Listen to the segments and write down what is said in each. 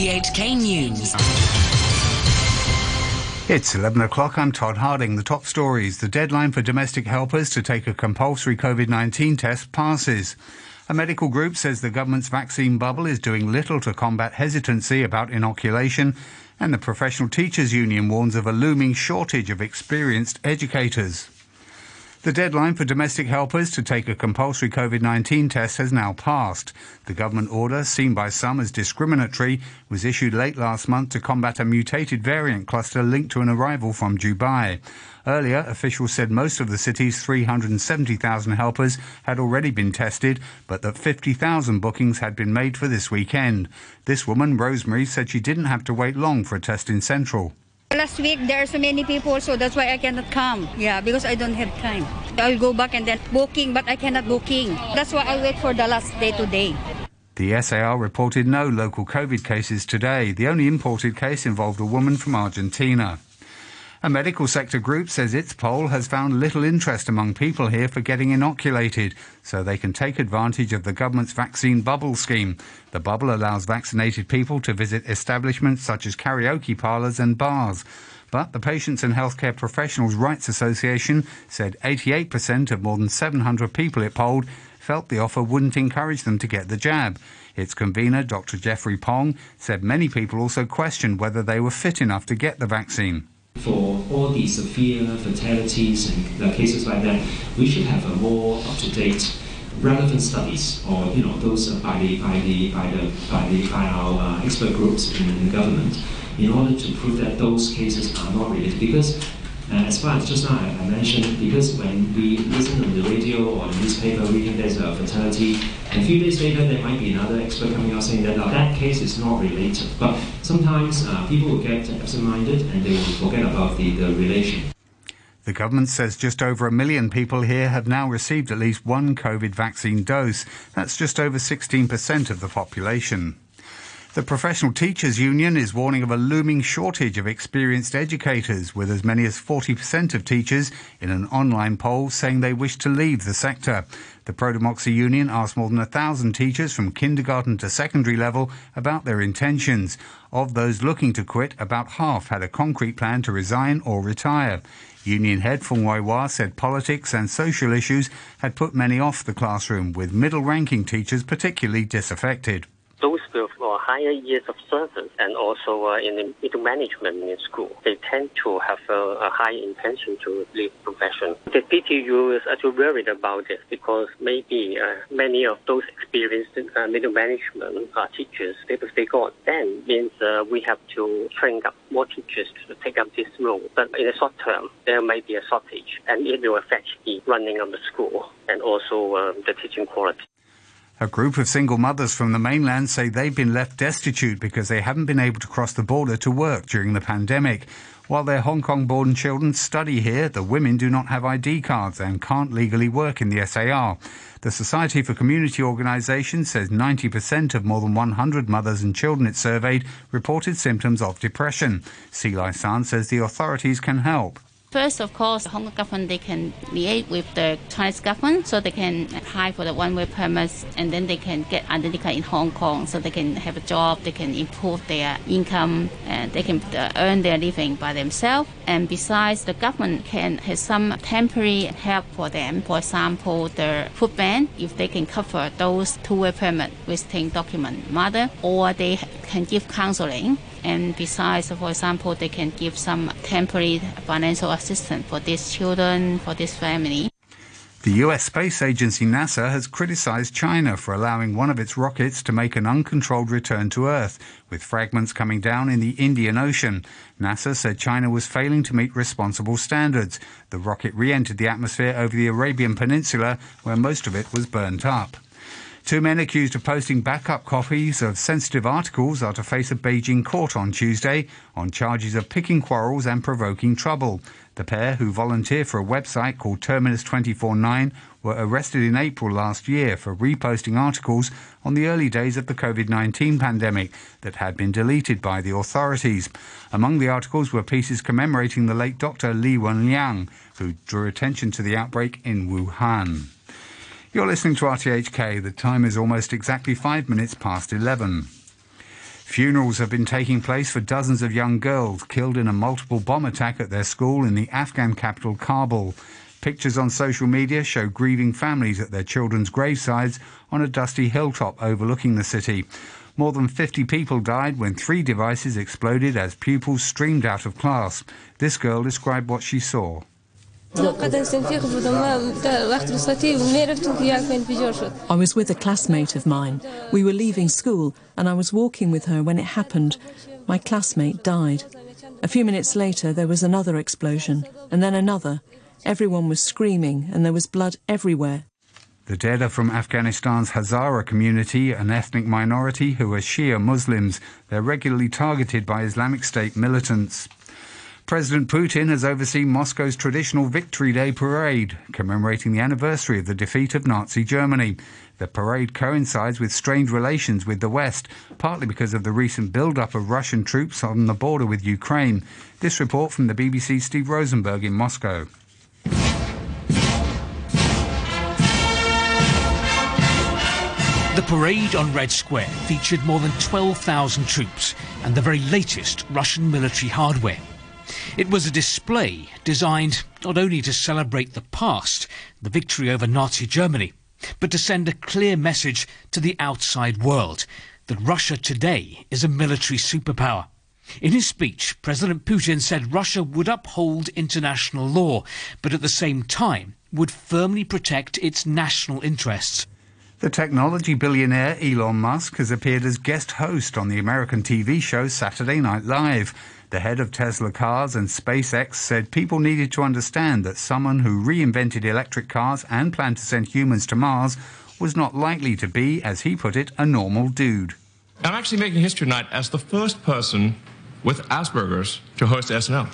RTHK News. It's 11 o'clock. I'm Todd Harding. The top stories. The deadline for domestic helpers to take a compulsory COVID 19 test passes. A medical group says the government's vaccine bubble is doing little to combat hesitancy about inoculation, and the Professional Teachers Union warns of a looming shortage of experienced educators. The deadline for domestic helpers to take a compulsory COVID 19 test has now passed. The government order, seen by some as discriminatory, was issued late last month to combat a mutated variant cluster linked to an arrival from Dubai. Earlier, officials said most of the city's 370,000 helpers had already been tested, but that 50,000 bookings had been made for this weekend. This woman, Rosemary, said she didn't have to wait long for a test in Central. Last week there are so many people, so that's why I cannot come. Yeah, because I don't have time. I'll go back and then booking, but I cannot booking. That's why I wait for the last day today. The SAR reported no local COVID cases today. The only imported case involved a woman from Argentina. A medical sector group says its poll has found little interest among people here for getting inoculated, so they can take advantage of the government's vaccine bubble scheme. The bubble allows vaccinated people to visit establishments such as karaoke parlours and bars. But the Patients and Healthcare Professionals Rights Association said 88% of more than 700 people it polled felt the offer wouldn't encourage them to get the jab. Its convener, Dr. Jeffrey Pong, said many people also questioned whether they were fit enough to get the vaccine for all the severe fatalities and uh, cases like that, we should have a more up-to-date relevant studies or you know those by the by the by the by the by our uh, expert groups in, in the government in order to prove that those cases are not related because uh, as far as just now I, I, mentioned, because when we listen on the radio or newspaper reading there's a fatality, and a few days later there might be another expert coming out saying that uh, that case is not related. But sometimes uh, people will get absent-minded and they will forget about the, the relation. The government says just over a million people here have now received at least one COVID vaccine dose. That's just over 16% of the population. The Professional Teachers Union is warning of a looming shortage of experienced educators, with as many as 40% of teachers in an online poll saying they wish to leave the sector. The Pro Democracy Union asked more than a thousand teachers from kindergarten to secondary level about their intentions. Of those looking to quit, about half had a concrete plan to resign or retire. Union head Fung Wai Wah said politics and social issues had put many off the classroom, with middle ranking teachers particularly disaffected those higher years of service and also uh, in middle management in school, they tend to have a, a high intention to leave profession. The PTU is actually worried about this because maybe uh, many of those experienced uh, middle management uh, teachers, they, they got then means uh, we have to train up more teachers to take up this role. But in the short term, there may be a shortage and it will affect the running of the school and also the teaching quality. A group of single mothers from the mainland say they've been left destitute because they haven't been able to cross the border to work during the pandemic. While their Hong Kong born children study here, the women do not have ID cards and can't legally work in the SAR. The Society for Community Organisations says 90% of more than 100 mothers and children it surveyed reported symptoms of depression. Silai San says the authorities can help. First, of course, the Hong Kong government they can liaise with the Chinese government so they can apply for the one-way permits and then they can get identity in Hong Kong so they can have a job, they can improve their income, and they can uh, earn their living by themselves. And besides, the government can have some temporary help for them. For example, the food bank, if they can cover those two-way permit visiting document mother, or they can give counseling and besides, for example, they can give some temporary financial assistance for these children, for this family. The US space agency NASA has criticized China for allowing one of its rockets to make an uncontrolled return to Earth, with fragments coming down in the Indian Ocean. NASA said China was failing to meet responsible standards. The rocket re entered the atmosphere over the Arabian Peninsula, where most of it was burnt up. Two men accused of posting backup copies of sensitive articles are to face a Beijing court on Tuesday on charges of picking quarrels and provoking trouble. The pair, who volunteer for a website called Terminus 249, were arrested in April last year for reposting articles on the early days of the COVID 19 pandemic that had been deleted by the authorities. Among the articles were pieces commemorating the late Dr. Li Wenliang, who drew attention to the outbreak in Wuhan. You're listening to RTHK. The time is almost exactly five minutes past 11. Funerals have been taking place for dozens of young girls killed in a multiple bomb attack at their school in the Afghan capital, Kabul. Pictures on social media show grieving families at their children's gravesides on a dusty hilltop overlooking the city. More than 50 people died when three devices exploded as pupils streamed out of class. This girl described what she saw. I was with a classmate of mine. We were leaving school and I was walking with her when it happened. My classmate died. A few minutes later, there was another explosion and then another. Everyone was screaming and there was blood everywhere. The dead are from Afghanistan's Hazara community, an ethnic minority who are Shia Muslims. They're regularly targeted by Islamic State militants. President Putin has overseen Moscow's traditional Victory Day parade, commemorating the anniversary of the defeat of Nazi Germany. The parade coincides with strained relations with the West, partly because of the recent build-up of Russian troops on the border with Ukraine. This report from the BBC's Steve Rosenberg in Moscow. The parade on Red Square featured more than 12,000 troops and the very latest Russian military hardware. It was a display designed not only to celebrate the past, the victory over Nazi Germany, but to send a clear message to the outside world that Russia today is a military superpower. In his speech, President Putin said Russia would uphold international law, but at the same time would firmly protect its national interests. The technology billionaire Elon Musk has appeared as guest host on the American TV show Saturday Night Live. The head of Tesla Cars and SpaceX said people needed to understand that someone who reinvented electric cars and planned to send humans to Mars was not likely to be, as he put it, a normal dude. I'm actually making history tonight as the first person with Asperger's to host SNL.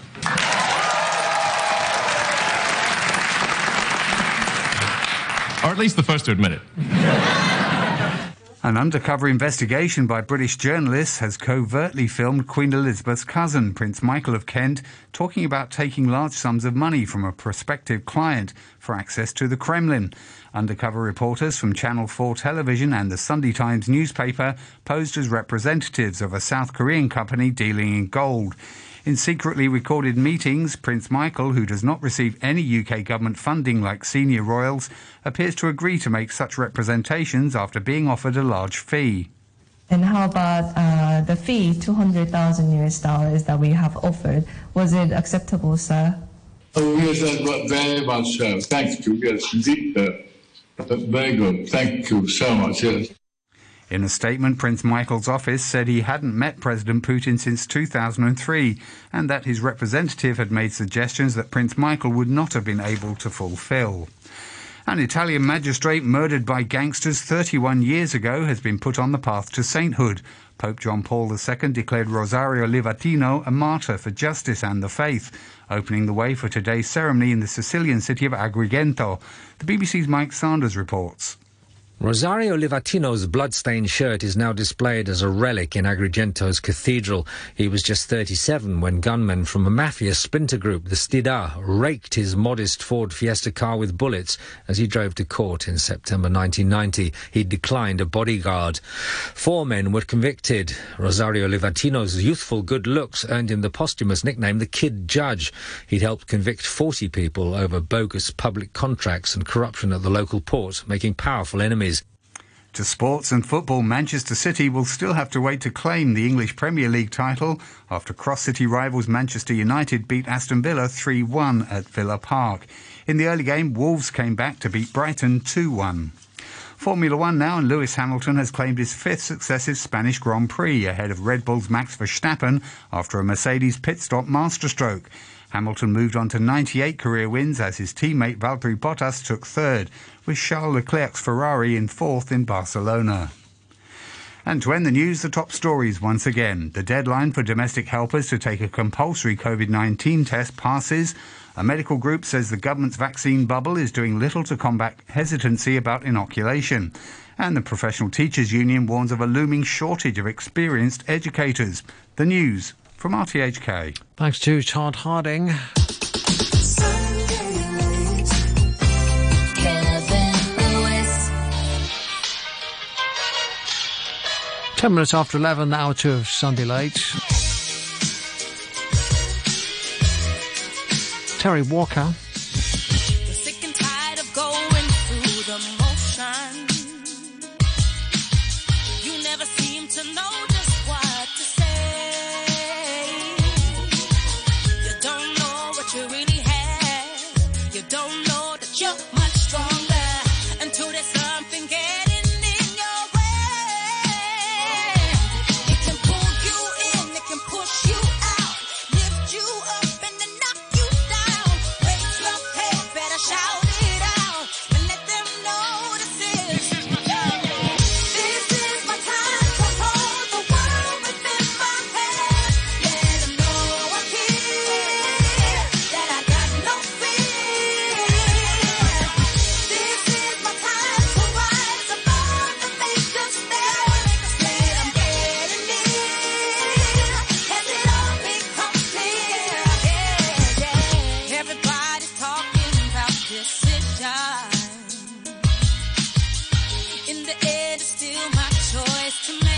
or at least the first to admit it. An undercover investigation by British journalists has covertly filmed Queen Elizabeth's cousin, Prince Michael of Kent, talking about taking large sums of money from a prospective client for access to the Kremlin. Undercover reporters from Channel 4 television and the Sunday Times newspaper posed as representatives of a South Korean company dealing in gold. In secretly recorded meetings, Prince Michael, who does not receive any UK government funding like senior royals, appears to agree to make such representations after being offered a large fee. And how about uh, the fee, 200,000 US dollars that we have offered? Was it acceptable, sir? Oh, yes, very much so. Thank you. Yes, indeed. Uh, very good. Thank you so much. Yes. In a statement, Prince Michael's office said he hadn't met President Putin since 2003 and that his representative had made suggestions that Prince Michael would not have been able to fulfill. An Italian magistrate murdered by gangsters 31 years ago has been put on the path to sainthood. Pope John Paul II declared Rosario Livatino a martyr for justice and the faith, opening the way for today's ceremony in the Sicilian city of Agrigento. The BBC's Mike Sanders reports. Rosario Livatino's bloodstained shirt is now displayed as a relic in Agrigento's cathedral. He was just 37 when gunmen from a mafia splinter group, the Stidda, raked his modest Ford Fiesta car with bullets as he drove to court in September 1990. He declined a bodyguard. Four men were convicted. Rosario Livatino's youthful good looks earned him the posthumous nickname the Kid Judge. He'd helped convict 40 people over bogus public contracts and corruption at the local port, making powerful enemies to sports and football, Manchester City will still have to wait to claim the English Premier League title after cross city rivals Manchester United beat Aston Villa 3 1 at Villa Park. In the early game, Wolves came back to beat Brighton 2 1. Formula One now, and Lewis Hamilton has claimed his fifth successive Spanish Grand Prix ahead of Red Bull's Max Verstappen after a Mercedes pit stop masterstroke. Hamilton moved on to 98 career wins as his teammate Valtteri Bottas took third, with Charles Leclerc's Ferrari in fourth in Barcelona. And to end the news, the top stories once again. The deadline for domestic helpers to take a compulsory COVID 19 test passes. A medical group says the government's vaccine bubble is doing little to combat hesitancy about inoculation. And the Professional Teachers Union warns of a looming shortage of experienced educators. The news from RTHK. Thanks to Todd Harding. Ten minutes after 11, hour two of Sunday Late. Terry Walker. it's still my choice to make.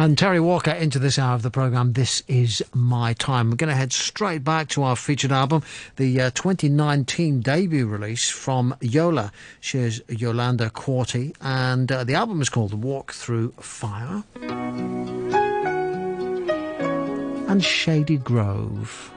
And Terry Walker into this hour of the programme. This is my time. We're going to head straight back to our featured album, the uh, 2019 debut release from Yola. She's Yolanda Quartey, and uh, the album is called Walk Through Fire. And Shady Grove.